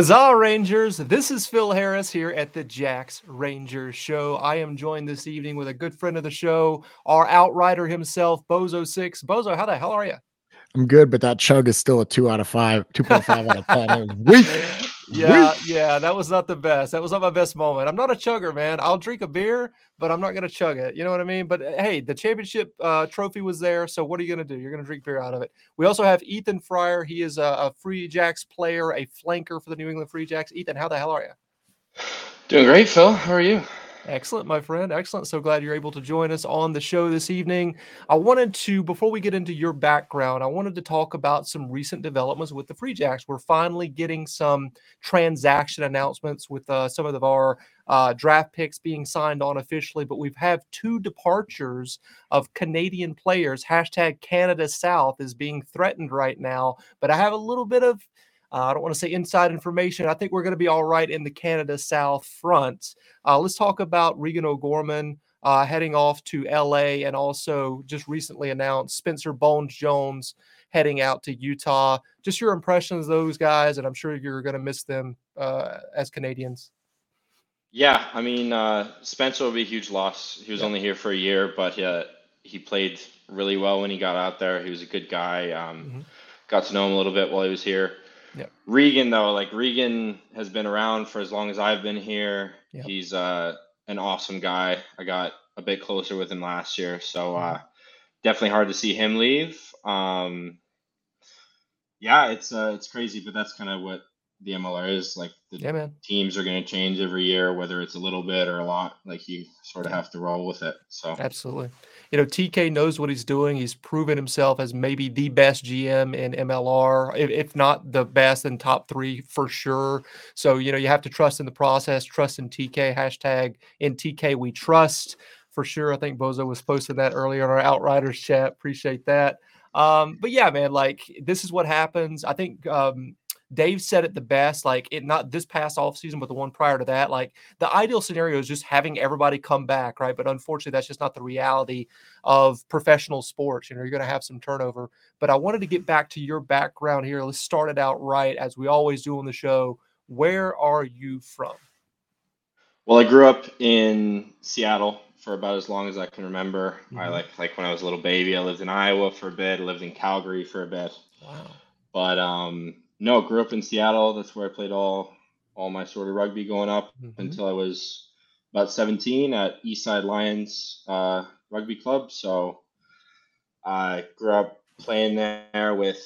Huzzah, Rangers! This is Phil Harris here at the Jacks Rangers Show. I am joined this evening with a good friend of the show, our outrider himself, Bozo Six. Bozo, how the hell are you? I'm good, but that chug is still a two out of five, 2.5 out of 10. It was weak. Yeah, yeah, that was not the best. That was not my best moment. I'm not a chugger, man. I'll drink a beer, but I'm not going to chug it. You know what I mean? But hey, the championship uh, trophy was there. So what are you going to do? You're going to drink beer out of it. We also have Ethan Fryer. He is a, a Free Jacks player, a flanker for the New England Free Jacks. Ethan, how the hell are you? Doing great, Phil. How are you? Excellent, my friend. Excellent. So glad you're able to join us on the show this evening. I wanted to, before we get into your background, I wanted to talk about some recent developments with the Free Jacks. We're finally getting some transaction announcements with uh, some of our uh, draft picks being signed on officially, but we've had two departures of Canadian players. Hashtag Canada South is being threatened right now, but I have a little bit of uh, I don't want to say inside information. I think we're going to be all right in the Canada South front. Uh, let's talk about Reegan O'Gorman uh, heading off to LA and also just recently announced Spencer Bones Jones heading out to Utah. Just your impressions of those guys, and I'm sure you're going to miss them uh, as Canadians. Yeah, I mean, uh, Spencer will be a huge loss. He was yeah. only here for a year, but uh, he played really well when he got out there. He was a good guy. Um, mm-hmm. Got to know him a little bit while he was here. Yeah. Reegan though, like Reegan has been around for as long as I've been here. Yep. He's uh, an awesome guy. I got a bit closer with him last year, so uh, mm-hmm. definitely hard to see him leave. Um, yeah, it's uh, it's crazy, but that's kind of what the MLR is. Like the yeah, teams are going to change every year, whether it's a little bit or a lot. Like you sort of have to roll with it. So absolutely you know, TK knows what he's doing. He's proven himself as maybe the best GM in MLR, if, if not the best in top three for sure. So, you know, you have to trust in the process, trust in TK, hashtag in TK we trust for sure. I think Bozo was posting that earlier in our Outriders chat. Appreciate that. Um, but yeah, man, like this is what happens. I think um, Dave said it the best, like it not this past off season, but the one prior to that. Like the ideal scenario is just having everybody come back, right? But unfortunately, that's just not the reality of professional sports. You know, you're going to have some turnover. But I wanted to get back to your background here. Let's start it out right, as we always do on the show. Where are you from? Well, I grew up in Seattle for about as long as I can remember. Mm-hmm. I like like when I was a little baby, I lived in Iowa for a bit, lived in Calgary for a bit. Wow. But um no, grew up in Seattle. That's where I played all all my sort of rugby going up mm-hmm. until I was about 17 at Eastside Lions uh, Rugby Club. So I grew up playing there with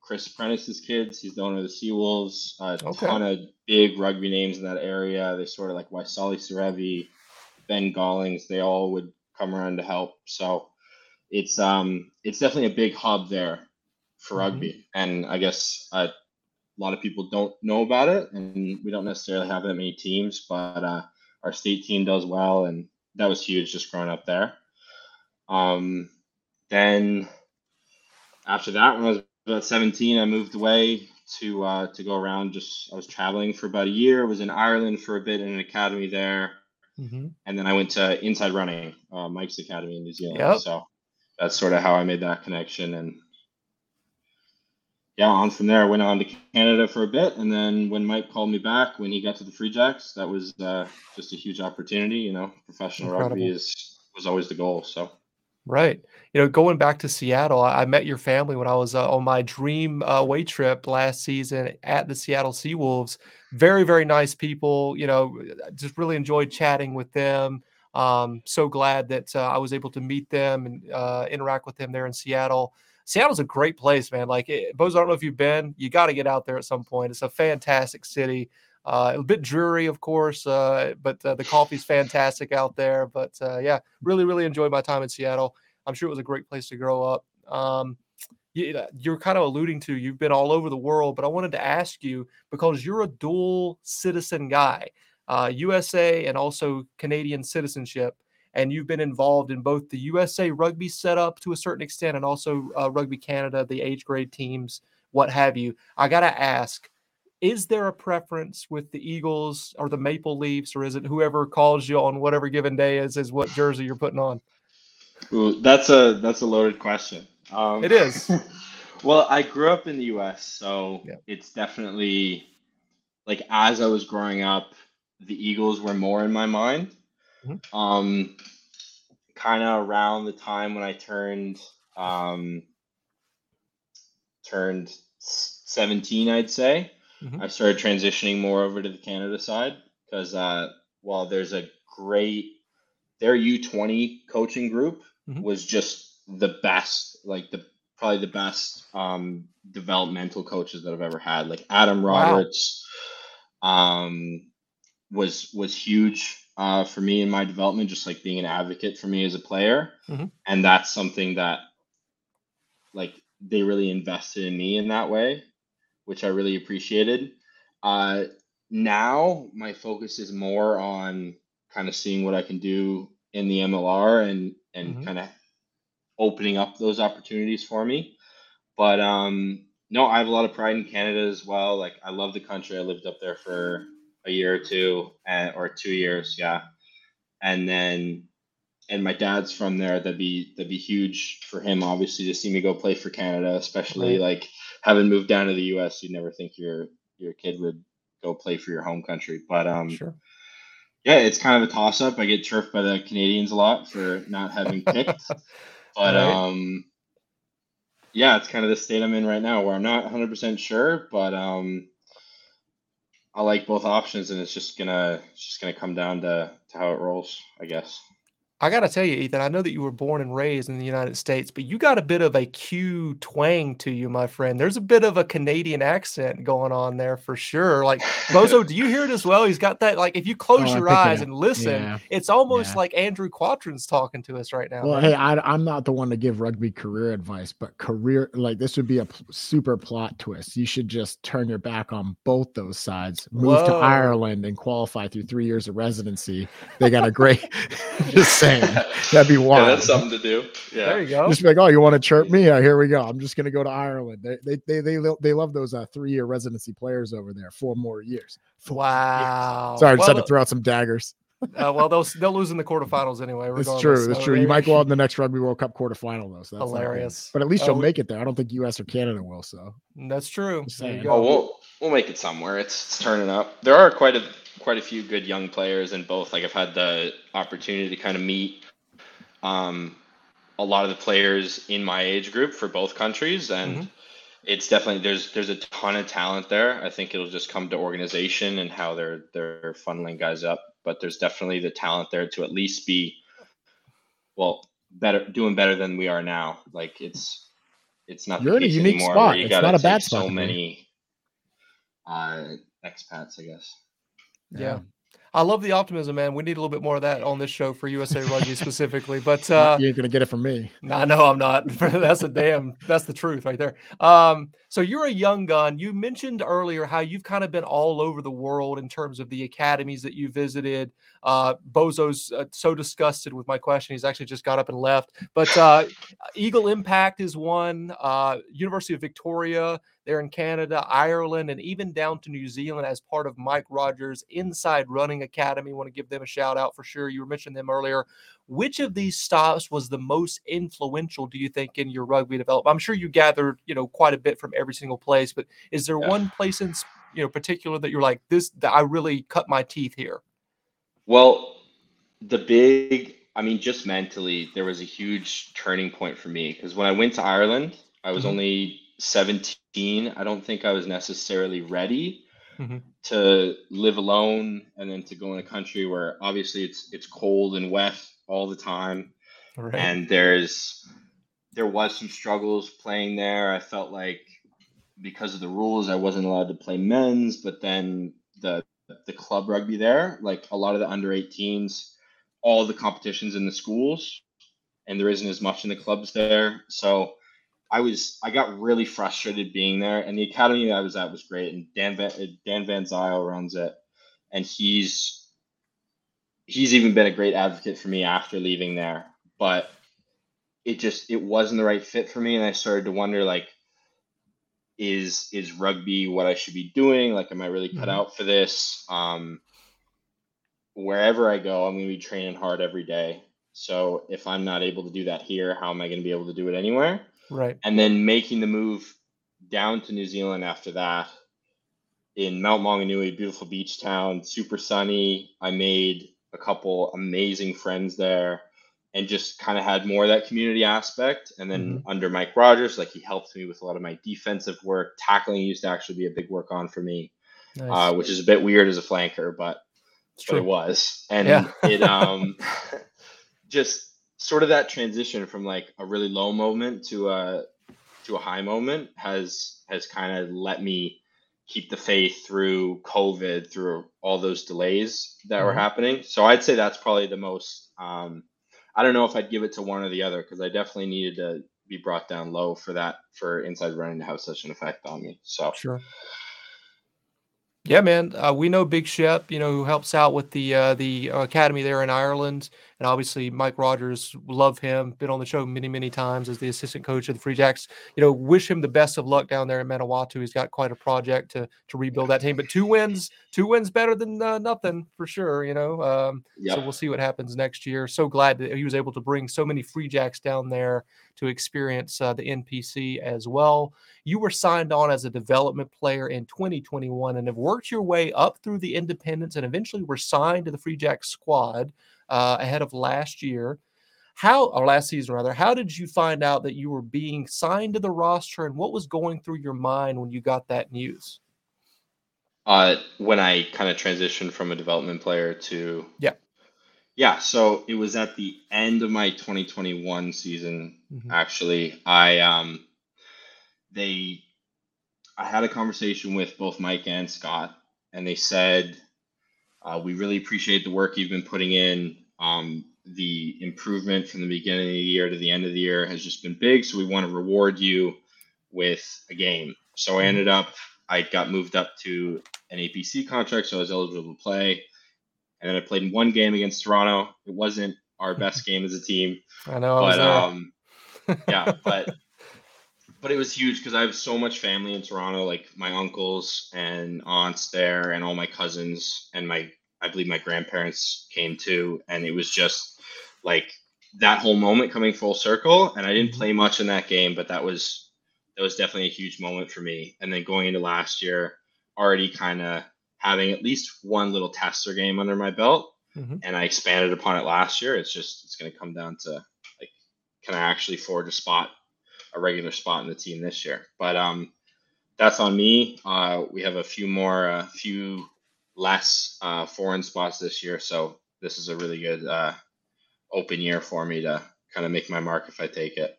Chris Prentice's kids. He's the owner of the Seawolves. A okay. ton of big rugby names in that area. They sort of like Waisale Serevi, Ben Gollings. They all would come around to help. So it's um it's definitely a big hub there for mm-hmm. rugby. And I guess uh, a lot of people don't know about it, and we don't necessarily have that many teams, but uh, our state team does well, and that was huge just growing up there. Um, then after that, when I was about 17, I moved away to uh, to go around. Just I was traveling for about a year. I was in Ireland for a bit in an academy there, mm-hmm. and then I went to Inside Running, uh, Mike's Academy in New Zealand. Yep. So that's sort of how I made that connection, and yeah, on from there, I went on to Canada for a bit, and then when Mike called me back when he got to the Free Jacks, that was uh, just a huge opportunity. You know, professional Incredible. rugby is was always the goal. So. Right. You know, going back to Seattle, I met your family when I was uh, on my dream uh, away trip last season at the Seattle Seawolves. Very, very nice people. You know, just really enjoyed chatting with them. Um, so glad that uh, I was able to meet them and uh, interact with them there in Seattle. Seattle's a great place, man. Like, it, Bose, I don't know if you've been. You got to get out there at some point. It's a fantastic city. Uh, a bit dreary, of course, uh, but uh, the coffee's fantastic out there. But uh, yeah, really, really enjoyed my time in Seattle. I'm sure it was a great place to grow up. Um, you, you're kind of alluding to you've been all over the world, but I wanted to ask you because you're a dual citizen guy, USA uh, and also Canadian citizenship and you've been involved in both the USA rugby setup to a certain extent and also uh, Rugby Canada, the age grade teams, what have you. I got to ask, is there a preference with the Eagles or the Maple Leafs, or is it whoever calls you on whatever given day is is what jersey you're putting on? Ooh, that's a that's a loaded question. Um, it is. well, I grew up in the U.S., so yeah. it's definitely like as I was growing up, the Eagles were more in my mind. Mm-hmm. Um, kind of around the time when I turned um, turned 17, I'd say. Mm-hmm. I started transitioning more over to the Canada side because uh, while there's a great their U20 coaching group mm-hmm. was just the best, like the probably the best um, developmental coaches that I've ever had. Like Adam Roberts wow. um, was was huge uh, for me in my development, just like being an advocate for me as a player, mm-hmm. and that's something that like they really invested in me in that way, which I really appreciated. Uh, now my focus is more on kind of seeing what I can do in the MLR and and mm-hmm. kind of opening up those opportunities for me. But um, no, I have a lot of pride in Canada as well. Like I love the country. I lived up there for a year or two, and, or two years, yeah. And then, and my dad's from there. That'd be that'd be huge for him, obviously, to see me go play for Canada. Especially right. like having moved down to the U.S., you'd never think your your kid would go play for your home country. But um, sure. yeah, it's kind of a toss up. I get turfed by the Canadians a lot for not having picked. but right. um, yeah, it's kind of the state I'm in right now where I'm not 100% sure, but um, I like both options, and it's just gonna it's just gonna come down to to how it rolls, I guess. I got to tell you, Ethan, I know that you were born and raised in the United States, but you got a bit of a Q twang to you, my friend. There's a bit of a Canadian accent going on there for sure. Like, Bozo, do you hear it as well? He's got that, like, if you oh, close oh, your eyes and listen, yeah. it's almost yeah. like Andrew Quattrin's talking to us right now. Well, man. hey, I, am not the one to give rugby career advice, but career, like, this would be a p- super plot twist. You should just turn your back on both those sides, move Whoa. to Ireland and qualify through three years of residency. They got a great, just saying saying. That'd be wild. Yeah, that's something to do. Yeah. There you go. Just be like, oh, you want to chirp me? Yeah, here we go. I'm just gonna go to Ireland. They they they they, they love those uh, three year residency players over there. Four more years. Four wow. Years. Sorry, I just well, had to throw out some daggers. Uh, well, they'll they'll lose in the quarterfinals anyway. It's true. It's so true. You might go out in the next Rugby World Cup quarterfinal though. So that's hilarious. But at least uh, you'll we, make it there. I don't think U.S. or Canada will. So that's true. Oh, we'll we'll make it somewhere. It's, it's turning up. There are quite a quite a few good young players in both. Like I've had the opportunity to kind of meet um, a lot of the players in my age group for both countries, and mm-hmm. it's definitely there's there's a ton of talent there. I think it'll just come to organization and how they're they're funneling guys up. But there's definitely the talent there to at least be, well, better doing better than we are now. Like it's it's not You're in a unique spot. It's not a bad spot. So many uh, expats, I guess. yeah. yeah. I love the optimism, man. We need a little bit more of that on this show for USA Rugby specifically. But uh, you ain't gonna get it from me. I know I'm not. that's a damn. That's the truth right there. Um, so you're a young gun. You mentioned earlier how you've kind of been all over the world in terms of the academies that you visited. Uh, Bozo's uh, so disgusted with my question. He's actually just got up and left. But uh, Eagle Impact is one. Uh, University of Victoria there in Canada, Ireland, and even down to New Zealand as part of Mike Rogers' Inside Running Academy. Want to give them a shout out for sure. You mentioned them earlier. Which of these stops was the most influential, do you think, in your rugby development? I'm sure you gathered, you know, quite a bit from every single place, but is there yeah. one place in you know particular that you're like this that I really cut my teeth here? Well, the big I mean, just mentally, there was a huge turning point for me because when I went to Ireland, I was mm-hmm. only 17, I don't think I was necessarily ready mm-hmm. to live alone and then to go in a country where obviously it's it's cold and wet all the time. Right. And there's there was some struggles playing there. I felt like because of the rules I wasn't allowed to play men's, but then the the club rugby there, like a lot of the under 18s, all the competitions in the schools and there isn't as much in the clubs there. So I was I got really frustrated being there, and the academy that I was at was great, and Dan Van, Dan Van Zyl runs it, and he's he's even been a great advocate for me after leaving there, but it just it wasn't the right fit for me, and I started to wonder like, is is rugby what I should be doing? Like, am I really cut mm-hmm. out for this? Um, wherever I go, I'm going to be training hard every day. So if I'm not able to do that here, how am I going to be able to do it anywhere? Right. And then making the move down to New Zealand after that, in Mount Maunganui, beautiful beach town, super sunny. I made a couple amazing friends there and just kind of had more of that community aspect. And then mm-hmm. under Mike Rogers, like he helped me with a lot of my defensive work. Tackling used to actually be a big work on for me, nice. uh, which is a bit weird as a flanker, but, but it was. And yeah. it um just sort of that transition from like a really low moment to a to a high moment has has kind of let me keep the faith through COVID, through all those delays that mm-hmm. were happening. So I'd say that's probably the most. Um, I don't know if I'd give it to one or the other because I definitely needed to be brought down low for that for inside running to have such an effect on me. So sure. Yeah, man. Uh, we know Big Shep, you know, who helps out with the uh, the academy there in Ireland, and obviously Mike Rogers. Love him. Been on the show many, many times as the assistant coach of the Free Jacks. You know, wish him the best of luck down there in Manawatu. He's got quite a project to to rebuild that team. But two wins, two wins better than uh, nothing for sure. You know, um, yep. so we'll see what happens next year. So glad that he was able to bring so many Free Jacks down there to experience uh, the NPC as well. You were signed on as a development player in 2021 and have worked your way up through the independents and eventually were signed to the Free Jack squad uh, ahead of last year. How, or last season rather, how did you find out that you were being signed to the roster and what was going through your mind when you got that news? Uh, when I kind of transitioned from a development player to yeah yeah, so it was at the end of my 2021 season. Mm-hmm. Actually, I um, they, I had a conversation with both Mike and Scott, and they said, uh, "We really appreciate the work you've been putting in. Um, the improvement from the beginning of the year to the end of the year has just been big. So we want to reward you with a game." So I ended up, I got moved up to an APC contract, so I was eligible to play and then I played in one game against Toronto. It wasn't our best game as a team. I know, but um, yeah, but but it was huge because I have so much family in Toronto, like my uncles and aunts there, and all my cousins, and my I believe my grandparents came too, and it was just like that whole moment coming full circle. And I didn't mm-hmm. play much in that game, but that was that was definitely a huge moment for me. And then going into last year, already kind of having at least one little tester game under my belt, mm-hmm. and I expanded upon it last year. It's just it's going to come down to like, can I actually forge a spot, a regular spot in the team this year? But um, that's on me. Uh, we have a few more, a uh, few less uh, foreign spots this year, so this is a really good uh, open year for me to kind of make my mark if I take it.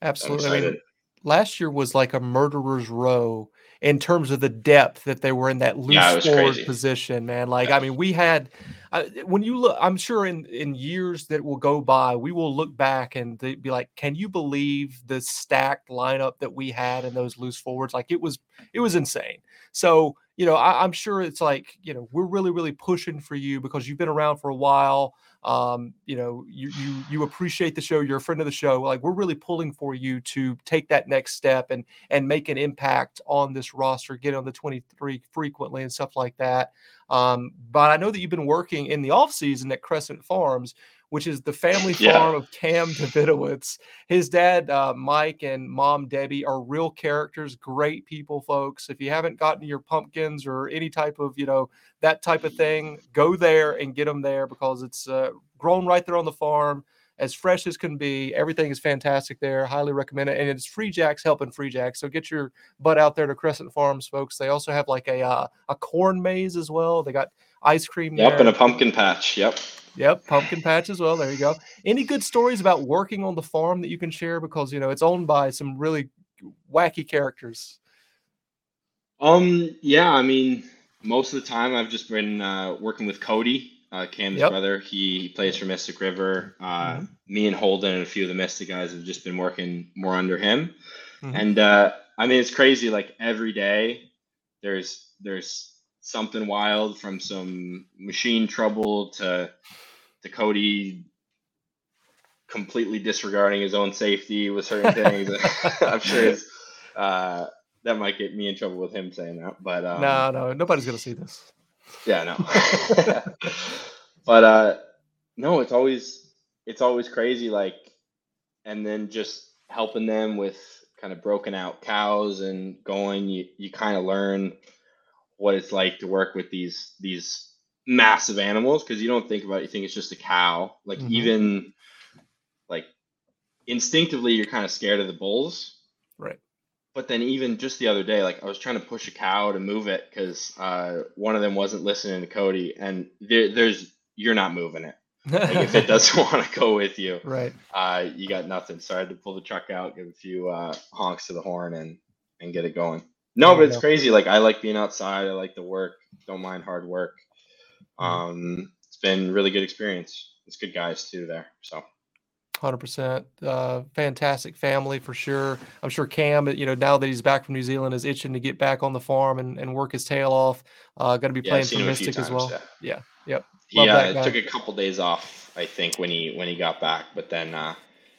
Absolutely. last year was like a murderer's row in terms of the depth that they were in that loose yeah, forward crazy. position, man. Like, yeah. I mean, we had uh, when you look, I'm sure in in years that will go by, we will look back and be like, can you believe the stacked lineup that we had in those loose forwards? Like, it was it was insane. So, you know, I, I'm sure it's like, you know, we're really really pushing for you because you've been around for a while um, you know, you you you appreciate the show, you're a friend of the show. Like we're really pulling for you to take that next step and and make an impact on this roster, get on the 23 frequently and stuff like that. Um, but I know that you've been working in the off season at Crescent Farms which is the family yeah. farm of Cam Davidowitz. His dad, uh, Mike, and mom, Debbie, are real characters, great people, folks. If you haven't gotten your pumpkins or any type of, you know, that type of thing, go there and get them there because it's uh, grown right there on the farm as fresh as can be. Everything is fantastic there. Highly recommend it. And it's Free Jacks helping Free Jacks. So get your butt out there to Crescent Farms, folks. They also have like a uh, a corn maze as well. They got ice cream. Yep, there. and a pumpkin patch. Yep. Yep, pumpkin patch as well. There you go. Any good stories about working on the farm that you can share? Because you know it's owned by some really wacky characters. Um. Yeah. I mean, most of the time I've just been uh, working with Cody, uh, Cam's yep. brother. He, he, plays for Mystic River. Uh, mm-hmm. Me and Holden and a few of the Mystic guys have just been working more under him. Mm-hmm. And uh, I mean, it's crazy. Like every day, there's there's something wild from some machine trouble to to Cody completely disregarding his own safety with certain things. I'm sure uh, that might get me in trouble with him saying that. But um, no, no, nobody's gonna see this. Yeah, no. but uh, no, it's always it's always crazy. Like, and then just helping them with kind of broken out cows and going. You you kind of learn what it's like to work with these these massive animals because you don't think about it, you think it's just a cow. Like mm-hmm. even like instinctively you're kind of scared of the bulls. Right. But then even just the other day, like I was trying to push a cow to move it because uh, one of them wasn't listening to Cody, and there, there's you're not moving it. like if it doesn't want to go with you, right? Uh, you got nothing. So I had to pull the truck out, give a few uh, honks to the horn, and and get it going. No, but it's crazy. Like I like being outside. I like the work. Don't mind hard work. Mm-hmm. Um, it's been really good experience. It's good guys too there. So. Hundred uh, percent, fantastic family for sure. I'm sure Cam, you know, now that he's back from New Zealand, is itching to get back on the farm and, and work his tail off. Uh, Going to be playing for Mystic times, as well. Yeah, yeah. Yep. Love he uh, took a couple days off, I think, when he when he got back. But then, uh,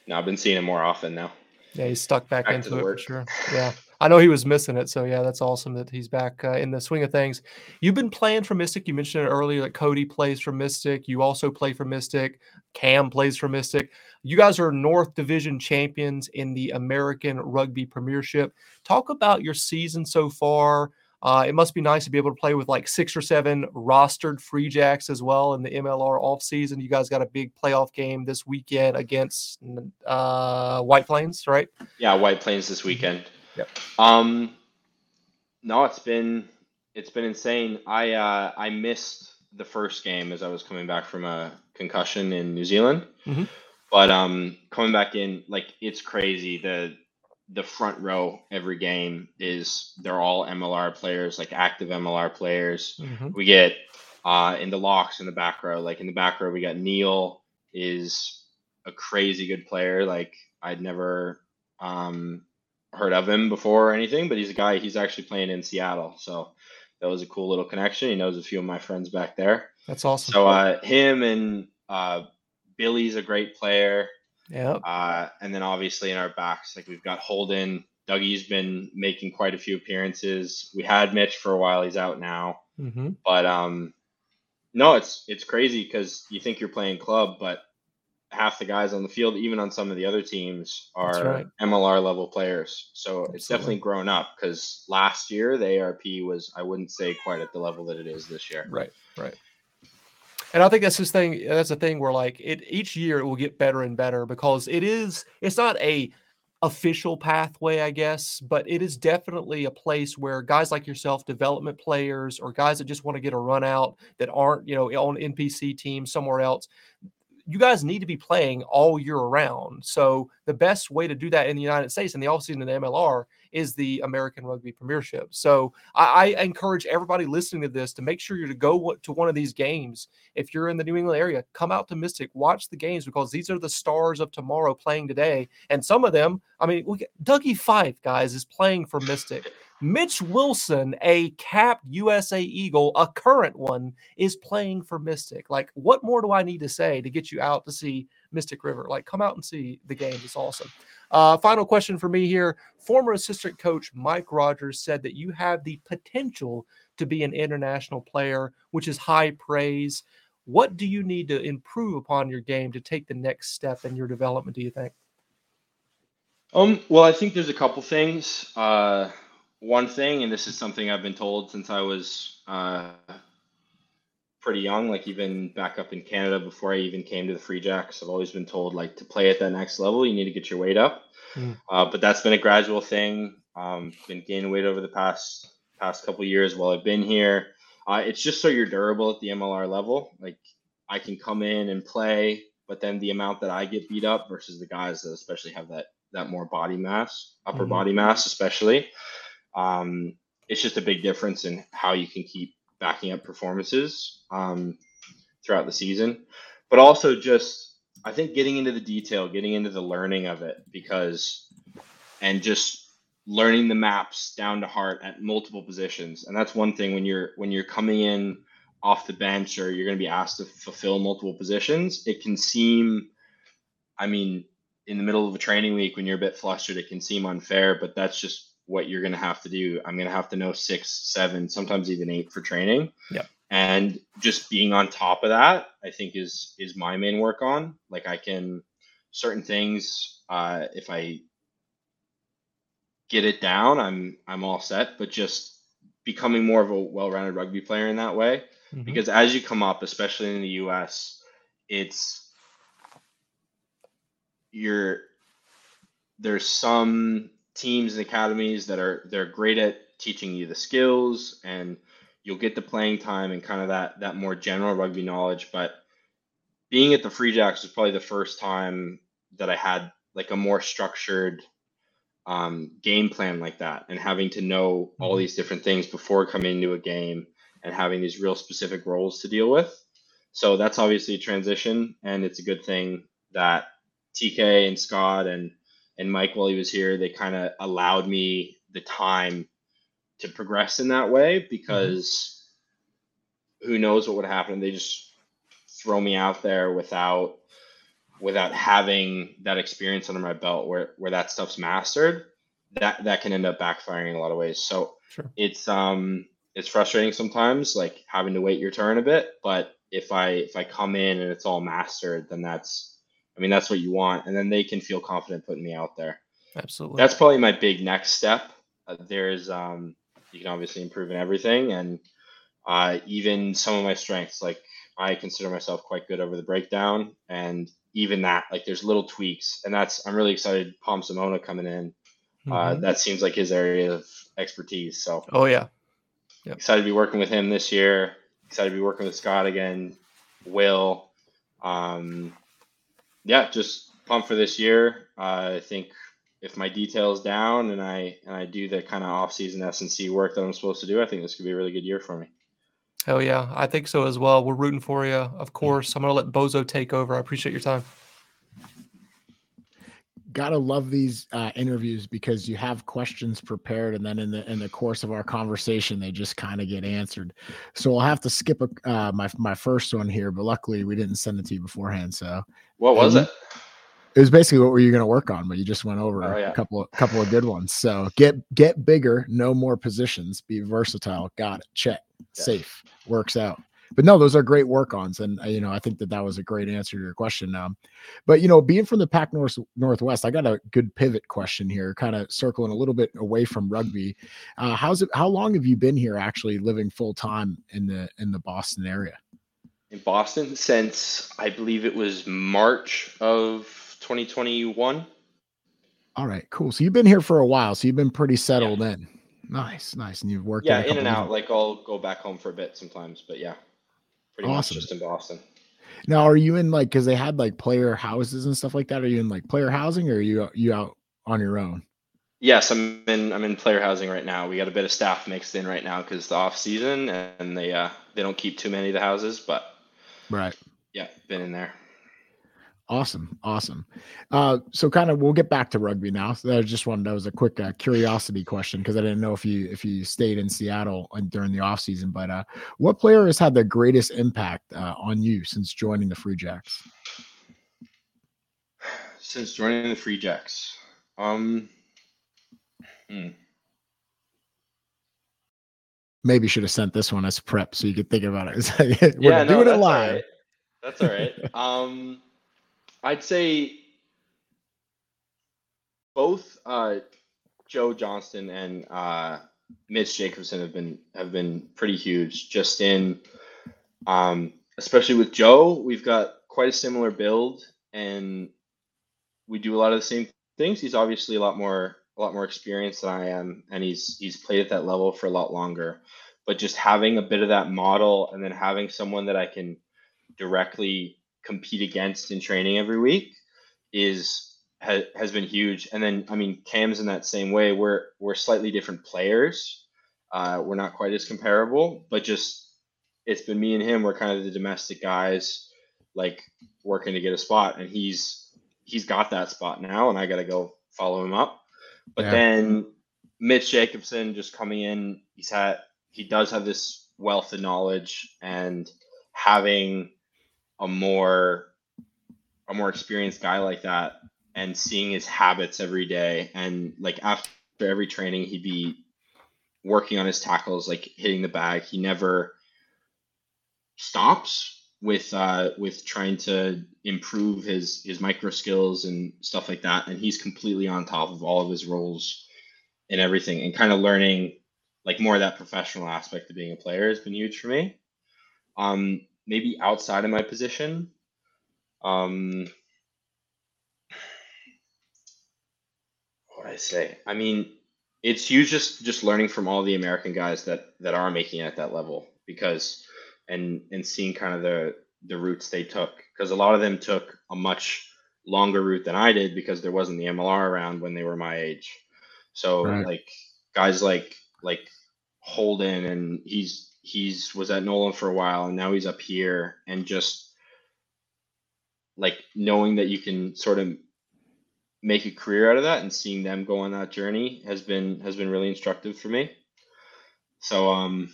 now I've been seeing him more often now. Yeah, he's stuck back, back into it work. for sure. Yeah. I know he was missing it, so yeah, that's awesome that he's back uh, in the swing of things. You've been playing for Mystic. You mentioned it earlier that Cody plays for Mystic. You also play for Mystic. Cam plays for Mystic. You guys are North Division champions in the American Rugby Premiership. Talk about your season so far. Uh, it must be nice to be able to play with like six or seven rostered free jacks as well in the MLR off season. You guys got a big playoff game this weekend against uh, White Plains, right? Yeah, White Plains this weekend. Yep. Um, no, it's been it's been insane. I uh, I missed the first game as I was coming back from a concussion in New Zealand. Mm-hmm. But um, coming back in, like it's crazy. The the front row every game is they're all MLR players, like active MLR players. Mm-hmm. We get uh, in the locks in the back row. Like in the back row, we got Neil is a crazy good player. Like I'd never um, heard of him before or anything, but he's a guy. He's actually playing in Seattle, so that was a cool little connection. He knows a few of my friends back there. That's awesome. So uh, him and uh, Billy's a great player. Yeah. Uh, and then obviously in our backs, like we've got Holden. Dougie's been making quite a few appearances. We had Mitch for a while. He's out now. Mm-hmm. But um, no, it's it's crazy because you think you're playing club, but half the guys on the field, even on some of the other teams, are right. MLR level players. So Absolutely. it's definitely grown up because last year the ARP was, I wouldn't say quite at the level that it is this year. Right, right. And I think that's this thing. That's a thing where like it each year it will get better and better because it is. It's not a official pathway, I guess, but it is definitely a place where guys like yourself, development players, or guys that just want to get a run out that aren't, you know, on NPC teams somewhere else, you guys need to be playing all year around. So the best way to do that in the United States in the offseason in the MLR is the American Rugby Premiership. So I, I, encourage everybody listening to this to make sure you're to go to one of these games. If you're in the New England area, come out to Mystic, watch the games because these are the stars of tomorrow playing today. And some of them, I mean, Dougie Fife, guys, is playing for Mystic. Mitch Wilson, a capped USA Eagle, a current one, is playing for Mystic. Like, what more do I need to say to get you out to see Mystic River? Like, come out and see the game. It's awesome. Uh, final question for me here. Former assistant coach Mike Rogers said that you have the potential to be an international player, which is high praise. What do you need to improve upon your game to take the next step in your development, do you think? Um, well, I think there's a couple things. Uh, one thing, and this is something I've been told since I was uh, pretty young, like even back up in Canada before I even came to the Free Jacks, I've always been told like to play at that next level, you need to get your weight up. Mm. Uh, but that's been a gradual thing. Um, been gaining weight over the past past couple years while I've been here. Uh, it's just so you're durable at the MLR level. Like I can come in and play, but then the amount that I get beat up versus the guys that especially have that that more body mass, upper mm-hmm. body mass, especially. Um, it's just a big difference in how you can keep backing up performances um, throughout the season, but also just I think getting into the detail, getting into the learning of it, because and just learning the maps down to heart at multiple positions, and that's one thing when you're when you're coming in off the bench or you're going to be asked to fulfill multiple positions, it can seem, I mean, in the middle of a training week when you're a bit flustered, it can seem unfair, but that's just what you're going to have to do. I'm going to have to know six, seven, sometimes even eight for training. Yeah. And just being on top of that, I think is is my main work on. Like I can certain things, uh, if I get it down, I'm I'm all set. But just becoming more of a well-rounded rugby player in that way. Mm-hmm. Because as you come up, especially in the US, it's you're there's some teams and academies that are they're great at teaching you the skills and you'll get the playing time and kind of that that more general rugby knowledge but being at the free jacks was probably the first time that i had like a more structured um, game plan like that and having to know all mm-hmm. these different things before coming into a game and having these real specific roles to deal with so that's obviously a transition and it's a good thing that tk and scott and and mike while he was here they kind of allowed me the time to progress in that way because mm-hmm. who knows what would happen they just throw me out there without without having that experience under my belt where where that stuff's mastered that that can end up backfiring in a lot of ways so sure. it's um it's frustrating sometimes like having to wait your turn a bit but if i if i come in and it's all mastered then that's i mean that's what you want and then they can feel confident putting me out there absolutely that's probably my big next step uh, there's um you can obviously improve in everything and uh even some of my strengths like I consider myself quite good over the breakdown, and even that, like, there's little tweaks, and that's I'm really excited. Palm Simona coming in, uh, mm-hmm. uh, that seems like his area of expertise. So, oh yeah, yep. excited to be working with him this year. Excited to be working with Scott again. Will, um, yeah, just pumped for this year. Uh, I think if my details down and I and I do the kind of off season S and C work that I'm supposed to do, I think this could be a really good year for me. Hell yeah, I think so as well. We're rooting for you, of course. I'm gonna let Bozo take over. I appreciate your time. Gotta love these uh, interviews because you have questions prepared, and then in the in the course of our conversation, they just kind of get answered. So I'll have to skip a, uh, my my first one here, but luckily we didn't send it to you beforehand. So what was it? it was basically what were you going to work on, but you just went over oh, yeah. a couple of couple of good ones. So get get bigger, no more positions, be versatile. Got it. Check. Yeah. Safe works out. But no, those are great work-ons, and uh, you know I think that that was a great answer to your question. Um, but you know, being from the Pac North Northwest, I got a good pivot question here, kind of circling a little bit away from rugby. Uh, how's it? How long have you been here, actually living full time in the in the Boston area? In Boston since I believe it was March of 2021. All right, cool. So you've been here for a while. So you've been pretty settled yeah. in. Nice, nice. And you've worked. Yeah, in and out. Like I'll go back home for a bit sometimes, but yeah, pretty awesome. much just in Boston. Now, are you in like because they had like player houses and stuff like that? Are you in like player housing, or are you you out on your own? Yes, I'm in. I'm in player housing right now. We got a bit of staff mixed in right now because the off season, and they uh they don't keep too many of the houses, but right. Yeah, been in there. Awesome, awesome. Uh, so kind of we'll get back to rugby now. So I just wanted that was a quick uh, curiosity question because I didn't know if you if you stayed in Seattle uh, during the off season. But uh, what player has had the greatest impact uh, on you since joining the Free Jacks? Since joining the Free Jacks, um, hmm. maybe should have sent this one as prep so you could think about it. We're yeah, no, doing it live. All right. That's all right. um. I'd say both uh, Joe Johnston and uh, Mitch Jacobson have been have been pretty huge. Just in, um, especially with Joe, we've got quite a similar build, and we do a lot of the same things. He's obviously a lot more a lot more experienced than I am, and he's he's played at that level for a lot longer. But just having a bit of that model, and then having someone that I can directly compete against in training every week is has, has been huge. And then I mean Cam's in that same way. We're we're slightly different players. Uh, we're not quite as comparable, but just it's been me and him. We're kind of the domestic guys, like working to get a spot, and he's he's got that spot now, and I got to go follow him up. But yeah. then Mitch Jacobson just coming in, he's had he does have this wealth of knowledge and having a more a more experienced guy like that and seeing his habits every day and like after every training he'd be working on his tackles like hitting the bag he never stops with uh with trying to improve his his micro skills and stuff like that and he's completely on top of all of his roles and everything and kind of learning like more of that professional aspect of being a player has been huge for me. Um, maybe outside of my position, um, what I say? I mean, it's huge just just learning from all the American guys that that are making it at that level because and and seeing kind of the the routes they took because a lot of them took a much longer route than I did because there wasn't the MLR around when they were my age. So right. like guys like like Holden and he's he's was at Nolan for a while and now he's up here and just like knowing that you can sort of make a career out of that and seeing them go on that journey has been has been really instructive for me. So um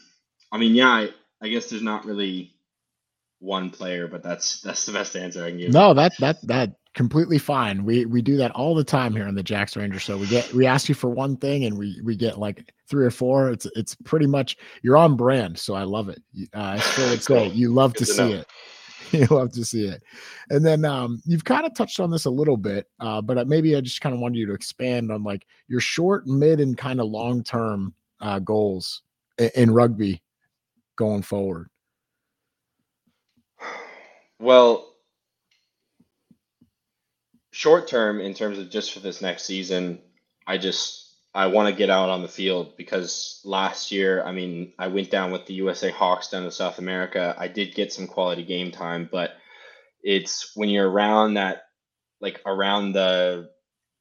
I mean yeah, I, I guess there's not really one player, but that's that's the best answer I can give. No, that that that completely fine. We we do that all the time here on the Jacks Ranger So We get we ask you for one thing and we we get like three or four. It's it's pretty much you're on brand, so I love it. Uh, I still would say you love Good to, see it. you love to see it. And then um, you've kind of touched on this a little bit, uh, but maybe I just kind of wanted you to expand on like your short, mid, and kind of long term uh, goals in, in rugby going forward. Well, short term, in terms of just for this next season, I just I want to get out on the field because last year, I mean, I went down with the USA Hawks down to South America. I did get some quality game time, but it's when you're around that, like around the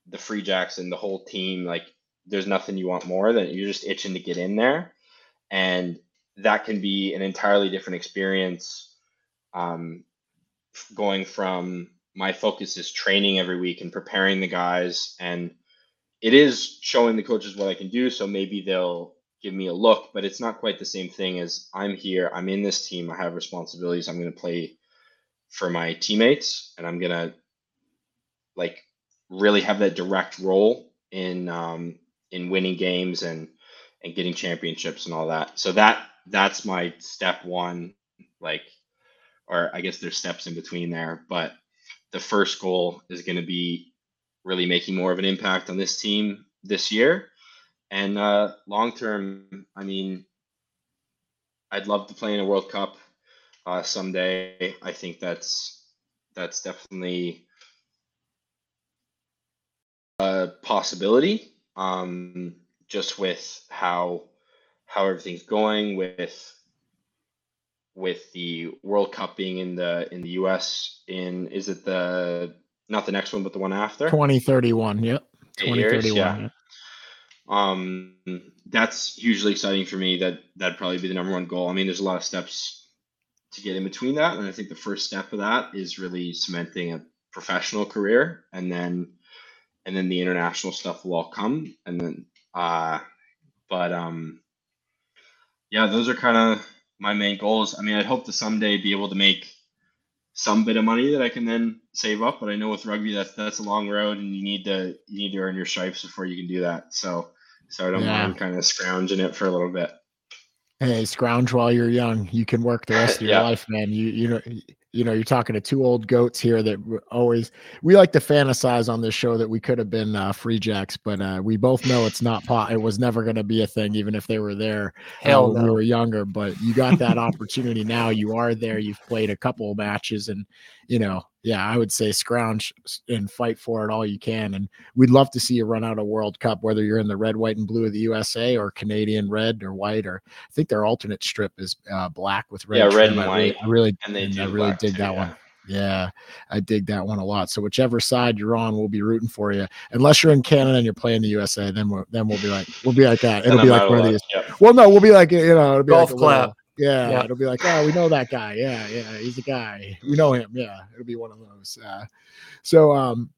the Free Jacks and the whole team, like there's nothing you want more than you're just itching to get in there, and that can be an entirely different experience. Um, going from my focus is training every week and preparing the guys and it is showing the coaches what I can do. So maybe they'll give me a look, but it's not quite the same thing as I'm here. I'm in this team. I have responsibilities. I'm going to play for my teammates, and I'm going to like really have that direct role in um, in winning games and and getting championships and all that. So that that's my step one, like, or I guess there's steps in between there, but the first goal is going to be really making more of an impact on this team this year. And uh, long term, I mean, I'd love to play in a World Cup uh, someday. I think that's that's definitely a possibility. Um, just with how how everything's going with with the World Cup being in the in the U.S. in is it the not the next one, but the one after. 2031. Yep. 2031. yeah. Um, that's hugely exciting for me. That that'd probably be the number one goal. I mean, there's a lot of steps to get in between that, and I think the first step of that is really cementing a professional career, and then and then the international stuff will all come, and then uh, but um, yeah, those are kind of my main goals. I mean, I'd hope to someday be able to make some bit of money that I can then save up. But I know with rugby that's that's a long road, and you need to you need to earn your stripes before you can do that. So so I don't yeah. mind kind of scrounging it for a little bit. Hey, scrounge while you're young. You can work the rest of your yeah. life, man. You you know you know, you're talking to two old goats here that always we like to fantasize on this show that we could have been uh, free jacks, but uh, we both know it's not pot. It was never going to be a thing, even if they were there uh, Hell when no. we were younger. But you got that opportunity now. You are there. You've played a couple of matches, and you know, yeah, I would say scrounge and fight for it all you can. And we'd love to see you run out a World Cup, whether you're in the red, white, and blue of the USA or Canadian red or white, or I think their alternate strip is uh, black with red. Yeah, red and I white. Really, I really, and they I really dig too, that yeah. one. Yeah, I dig that one a lot. So whichever side you're on, we'll be rooting for you. Unless you're in Canada and you're playing the USA, then we'll then we'll be like we'll be like that. It'll be like one of these. Yep. Well, no, we'll be like you know, it'll be golf like clap. Little, yeah, yeah, it'll be like, oh, we know that guy. Yeah, yeah, he's the guy. We know him. Yeah, it'll be one of those. Uh, so, um,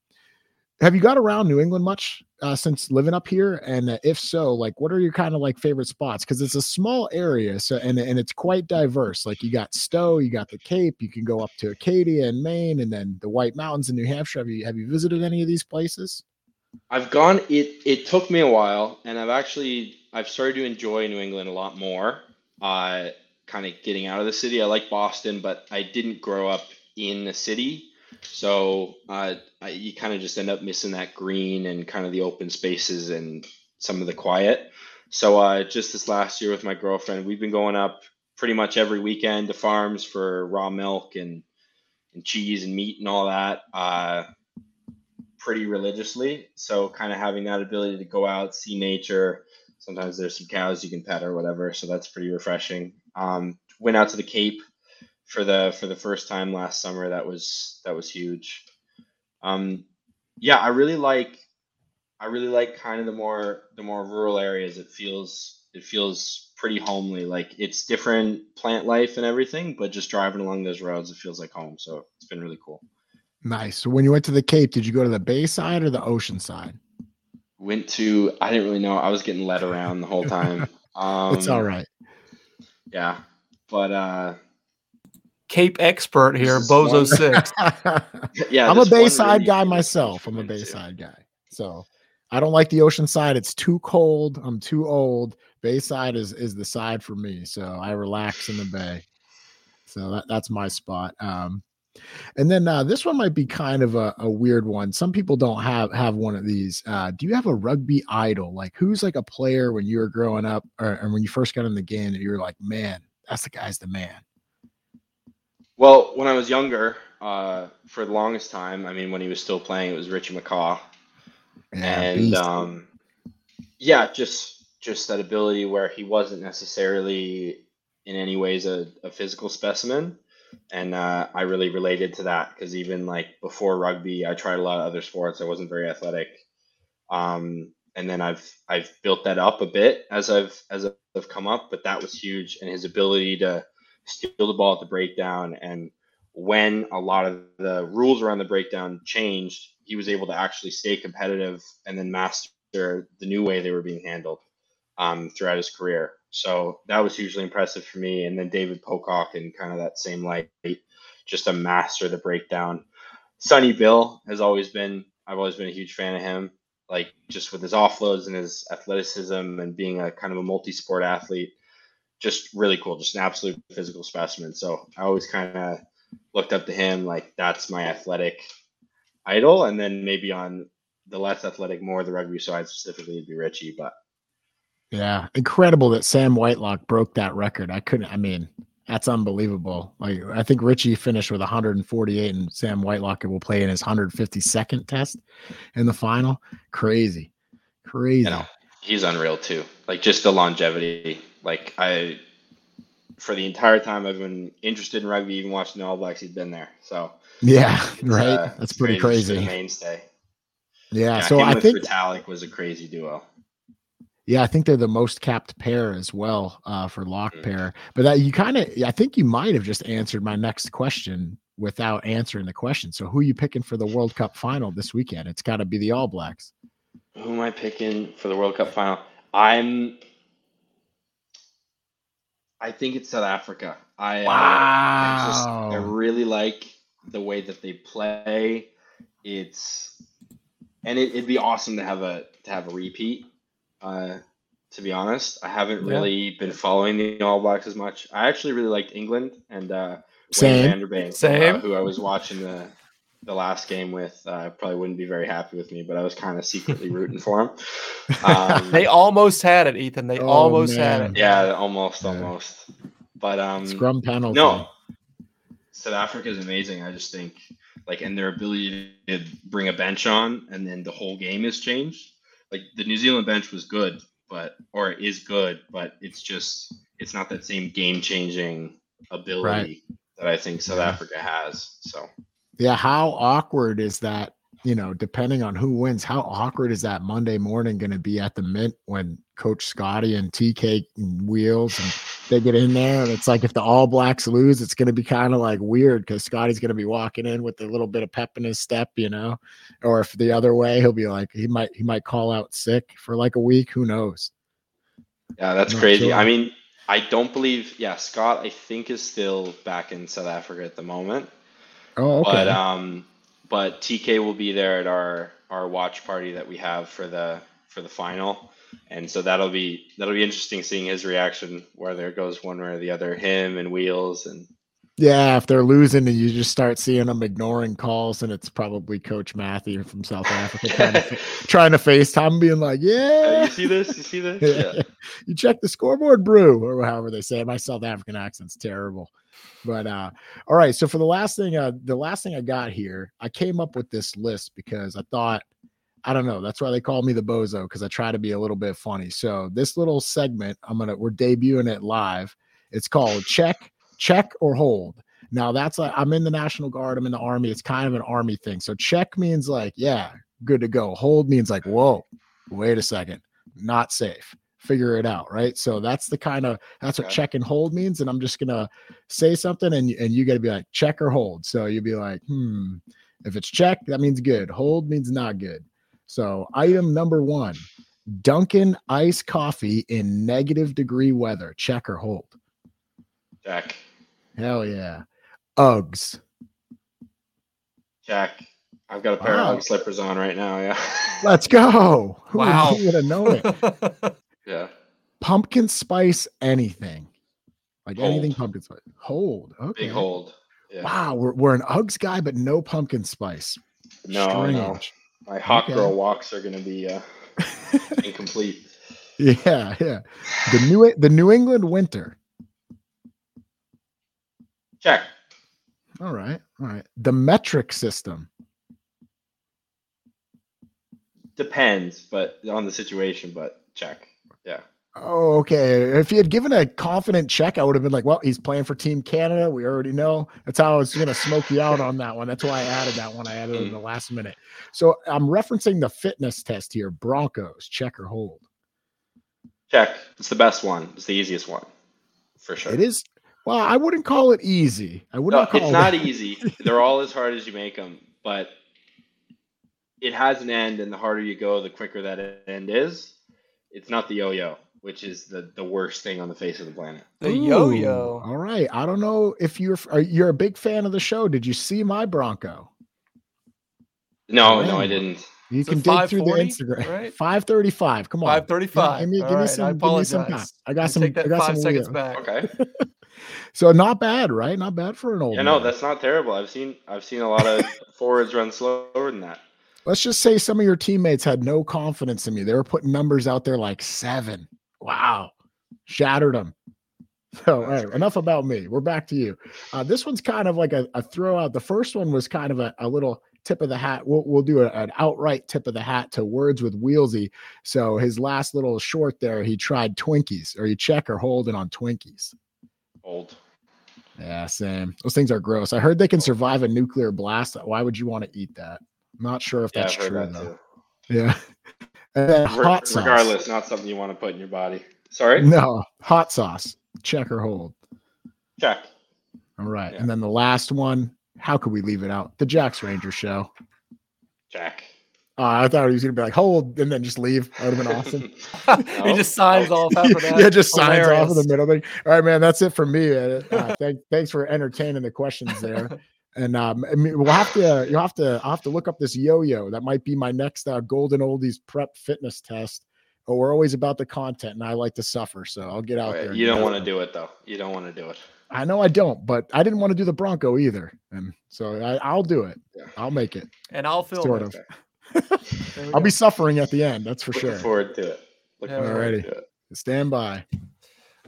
have you got around New England much uh, since living up here? And uh, if so, like, what are your kind of like favorite spots? Because it's a small area, so and and it's quite diverse. Like, you got Stowe, you got the Cape, you can go up to Acadia in Maine, and then the White Mountains in New Hampshire. Have you have you visited any of these places? I've gone. It it took me a while, and I've actually I've started to enjoy New England a lot more. Uh, kind of getting out of the city. I like Boston, but I didn't grow up in the city. So uh, I, you kind of just end up missing that green and kind of the open spaces and some of the quiet. So uh, just this last year with my girlfriend, we've been going up pretty much every weekend to farms for raw milk and and cheese and meat and all that. Uh, pretty religiously. So kind of having that ability to go out, see nature. Sometimes there's some cows you can pet or whatever. So that's pretty refreshing. Um, went out to the Cape for the for the first time last summer. That was that was huge. Um, yeah, I really like I really like kind of the more the more rural areas. It feels it feels pretty homely. Like it's different plant life and everything, but just driving along those roads, it feels like home. So it's been really cool. Nice. So when you went to the Cape, did you go to the bay side or the ocean side? Went to I didn't really know. I was getting led around the whole time. Um, it's all right. Yeah, but uh, Cape expert here, Bozo one. Six. yeah, I'm a Bayside really guy myself. I'm a Bayside guy, so I don't like the ocean side. It's too cold. I'm too old. Bayside is is the side for me, so I relax in the bay. So that, that's my spot. Um, and then uh, this one might be kind of a, a, weird one. Some people don't have have one of these. Uh, do you have a rugby idol? Like who's like a player when you were growing up, or and when you first got in the game that you were like, man, that's the guy's the man. Well, when I was younger, uh, for the longest time, I mean, when he was still playing, it was Richie McCaw, yeah, and um, yeah, just just that ability where he wasn't necessarily in any ways a, a physical specimen and uh, I really related to that because even like before rugby, I tried a lot of other sports. I wasn't very athletic, um, and then I've I've built that up a bit as I've as I've come up. But that was huge, and his ability to steal the ball at the breakdown, and when a lot of the rules around the breakdown changed, he was able to actually stay competitive and then master the new way they were being handled um, throughout his career. So that was hugely impressive for me. And then David Pocock in kind of that same light, just a master the breakdown. Sonny Bill has always been, I've always been a huge fan of him, like just with his offloads and his athleticism and being a kind of a multi sport athlete. Just really cool, just an absolute physical specimen. So I always kind of looked up to him like that's my athletic idol. And then maybe on the less athletic, more the rugby side specifically, it'd be Richie. But yeah, incredible that Sam Whitelock broke that record. I couldn't. I mean, that's unbelievable. Like I think Richie finished with 148, and Sam Whitelock will play in his 152nd test in the final. Crazy, crazy. You know, he's unreal too. Like just the longevity. Like I, for the entire time I've been interested in rugby, even watching the All Blacks, he's been there. So yeah, right. Uh, that's pretty crazy. Mainstay. Yeah, yeah so I think Retallick was a crazy duo. Yeah, I think they're the most capped pair as well uh, for lock mm. pair. But that you kind of, I think you might have just answered my next question without answering the question. So, who are you picking for the World Cup final this weekend? It's got to be the All Blacks. Who am I picking for the World Cup final? I'm. I think it's South Africa. I, wow. uh, I, just, I really like the way that they play. It's and it, would be awesome to have a to have a repeat uh, to be honest, I haven't yeah. really been following the All Blacks as much. I actually really liked England and uh, Same. Wayne Vanderbank, Same. Uh, who I was watching the the last game with. Uh, probably wouldn't be very happy with me, but I was kind of secretly rooting for him. Um, they almost had it, Ethan. They oh, almost man. had it. Yeah, almost, yeah. almost. But um, scrum panel. No, South Africa is amazing. I just think like and their ability to bring a bench on and then the whole game is changed like the New Zealand bench was good, but or is good, but it's just it's not that same game changing ability right. that I think South. Africa has. So yeah, how awkward is that? You know, depending on who wins, how awkward is that Monday morning going to be at the Mint when Coach Scotty and TK and Wheels and they get in there and it's like if the All Blacks lose, it's going to be kind of like weird because Scotty's going to be walking in with a little bit of pep in his step, you know, or if the other way, he'll be like he might he might call out sick for like a week. Who knows? Yeah, that's crazy. I mean, I don't believe. Yeah, Scott, I think is still back in South Africa at the moment. Oh, okay. But um, but TK will be there at our our watch party that we have for the for the final and so that'll be that'll be interesting seeing his reaction whether it goes one way or the other him and wheels and Yeah, if they're losing and you just start seeing them ignoring calls, and it's probably Coach Matthew from South Africa trying to, trying to FaceTime, being like, "Yeah, you see this? You see this? Yeah. you check the scoreboard, brew, or however they say it. My South African accent's terrible. But uh, all right. So for the last thing, uh, the last thing I got here, I came up with this list because I thought, I don't know, that's why they call me the bozo because I try to be a little bit funny. So this little segment, I'm gonna we're debuting it live. It's called check check or hold. Now that's like I'm in the National Guard, I'm in the Army. It's kind of an Army thing. So check means like, yeah, good to go. Hold means like, whoa, wait a second, not safe. Figure it out, right? So that's the kind of that's what check and hold means. And I'm just gonna say something and and you gotta be like check or hold. So you'll be like, hmm, if it's check, that means good. Hold means not good. So item number one, Dunkin' iced coffee in negative degree weather. Check or hold. Check. Hell yeah. Uggs. Check. I've got a pair wow. of Ugg slippers on right now. Yeah. Let's go. Wow. Who would have known it? yeah. Pumpkin spice anything. Like hold. anything pumpkin spice. Hold. Okay. Big hold. Yeah. Wow. We're, we're an Uggs guy, but no pumpkin spice. No, Strange. My hot okay. girl walks are going to be uh, incomplete. Yeah, yeah. The new the New England winter. Check. All right. All right. The metric system. Depends, but on the situation, but check. Yeah. Oh, okay. If he had given a confident check, I would have been like, well, he's playing for Team Canada. We already know. That's how I was going to smoke you out on that one. That's why I added that one. I added it in the last minute. So I'm referencing the fitness test here Broncos, check or hold. Check. It's the best one. It's the easiest one for sure. It is. Well, I wouldn't call it easy. I wouldn't. Call it. It's not easy. They're all as hard as you make them, but it has an end, and the harder you go, the quicker that end is. It's not the yo-yo, which is the the worst thing on the face of the planet. The Ooh, yo-yo. All right. I don't know if you're are, you're a big fan of the show. Did you see my Bronco? No, no, I didn't. You can dig through the Instagram. Right? Five thirty-five. Come on. Five thirty-five. Give me, give me right, some. Give me some. time. I got some. Take that I got five some seconds back. Okay. So not bad, right? Not bad for an old. Yeah, man. no, that's not terrible. I've seen I've seen a lot of forwards run slower than that. Let's just say some of your teammates had no confidence in me. They were putting numbers out there like seven. Wow, shattered them. So hey, enough about me. We're back to you. Uh, this one's kind of like a, a throw out. The first one was kind of a, a little tip of the hat. We'll, we'll do a, an outright tip of the hat to words with Wheelsy. So his last little short there, he tried Twinkies. Are you check or holding on Twinkies? Hold. Yeah, same. Those things are gross. I heard they can survive a nuclear blast. Why would you want to eat that? I'm not sure if that's true that though. Too. Yeah. And then hot sauce. Regardless, not something you want to put in your body. Sorry? No, hot sauce. Check or hold. Check. All right. Yeah. And then the last one, how could we leave it out? The Jack's Ranger show. Jack. Uh, I thought he was gonna be like hold and then just leave. That would have been awesome. he just signs off after that. yeah, just Hilarious. signs off in the middle thing. All right, man. That's it for me. Uh, thank, thanks for entertaining the questions there. And um, we'll have to you'll have to I'll have to look up this yo-yo. That might be my next uh, golden oldies prep fitness test. But we're always about the content, and I like to suffer, so I'll get out there. You don't want to do it though. You don't want to do it. I know I don't, but I didn't want to do the Bronco either, and so I, will do it. Yeah. I'll make it, and I'll film sort it. of. I'll be suffering at the end. That's for Looking sure. Forward to it. Looking Alrighty. To it. Stand by.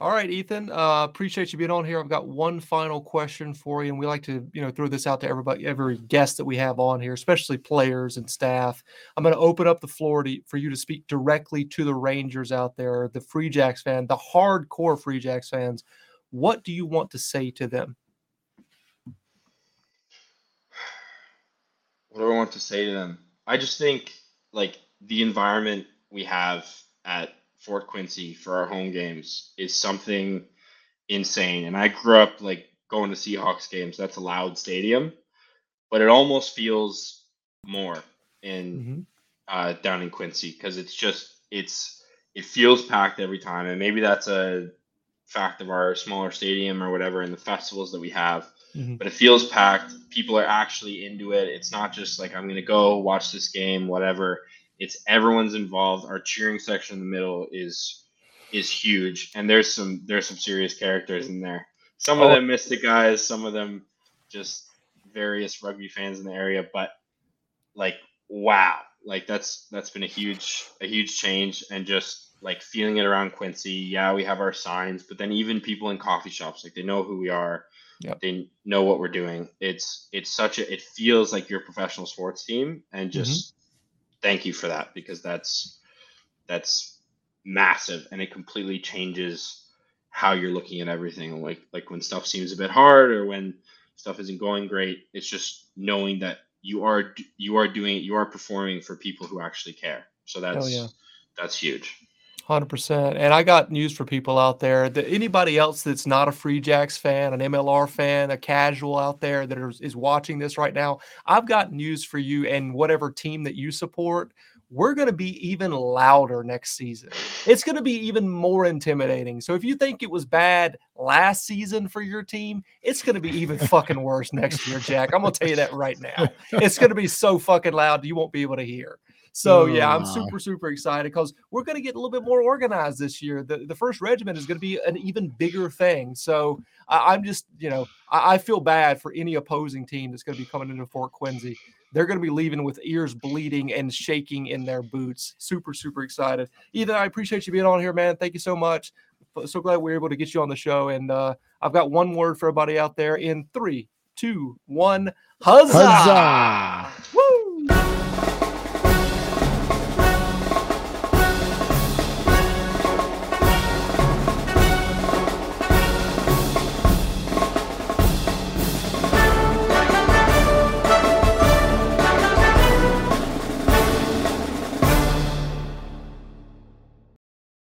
All right, Ethan. Uh, appreciate you being on here. I've got one final question for you, and we like to, you know, throw this out to everybody, every guest that we have on here, especially players and staff. I'm going to open up the floor to, for you to speak directly to the Rangers out there, the Free Jacks fan, the hardcore Free Jacks fans. What do you want to say to them? What do I want to say to them? I just think like the environment we have at Fort Quincy for our home games is something insane. And I grew up like going to Seahawks games. That's a loud stadium, but it almost feels more in mm-hmm. uh, down in Quincy because it's just it's it feels packed every time, and maybe that's a fact of our smaller stadium or whatever and the festivals that we have mm-hmm. but it feels packed. People are actually into it. It's not just like I'm going to go watch this game, whatever. It's everyone's involved. Our cheering section in the middle is is huge, and there's some there's some serious characters in there. some of oh. them Mystic guys, some of them just various rugby fans in the area. But like, wow, like that's that's been a huge a huge change, and just like feeling it around Quincy. Yeah, we have our signs, but then even people in coffee shops, like they know who we are. Yep. They know what we're doing. It's it's such a it feels like your professional sports team, and mm-hmm. just. Thank you for that because that's that's massive and it completely changes how you're looking at everything. Like like when stuff seems a bit hard or when stuff isn't going great, it's just knowing that you are you are doing it, you are performing for people who actually care. So that's yeah. that's huge. Hundred percent. And I got news for people out there that anybody else that's not a Free Jacks fan, an MLR fan, a casual out there that is, is watching this right now, I've got news for you and whatever team that you support. We're going to be even louder next season. It's going to be even more intimidating. So if you think it was bad last season for your team, it's going to be even fucking worse next year, Jack. I'm going to tell you that right now. It's going to be so fucking loud you won't be able to hear. So yeah, I'm super super excited because we're going to get a little bit more organized this year. The the first regiment is going to be an even bigger thing. So I, am just you know I, I, feel bad for any opposing team that's going to be coming into Fort Quincy. They're going to be leaving with ears bleeding and shaking in their boots. Super super excited. Ethan, I appreciate you being on here, man. Thank you so much. So glad we are able to get you on the show. And uh, I've got one word for everybody out there in three, two, one. Huzzah! Huzzah! Woo!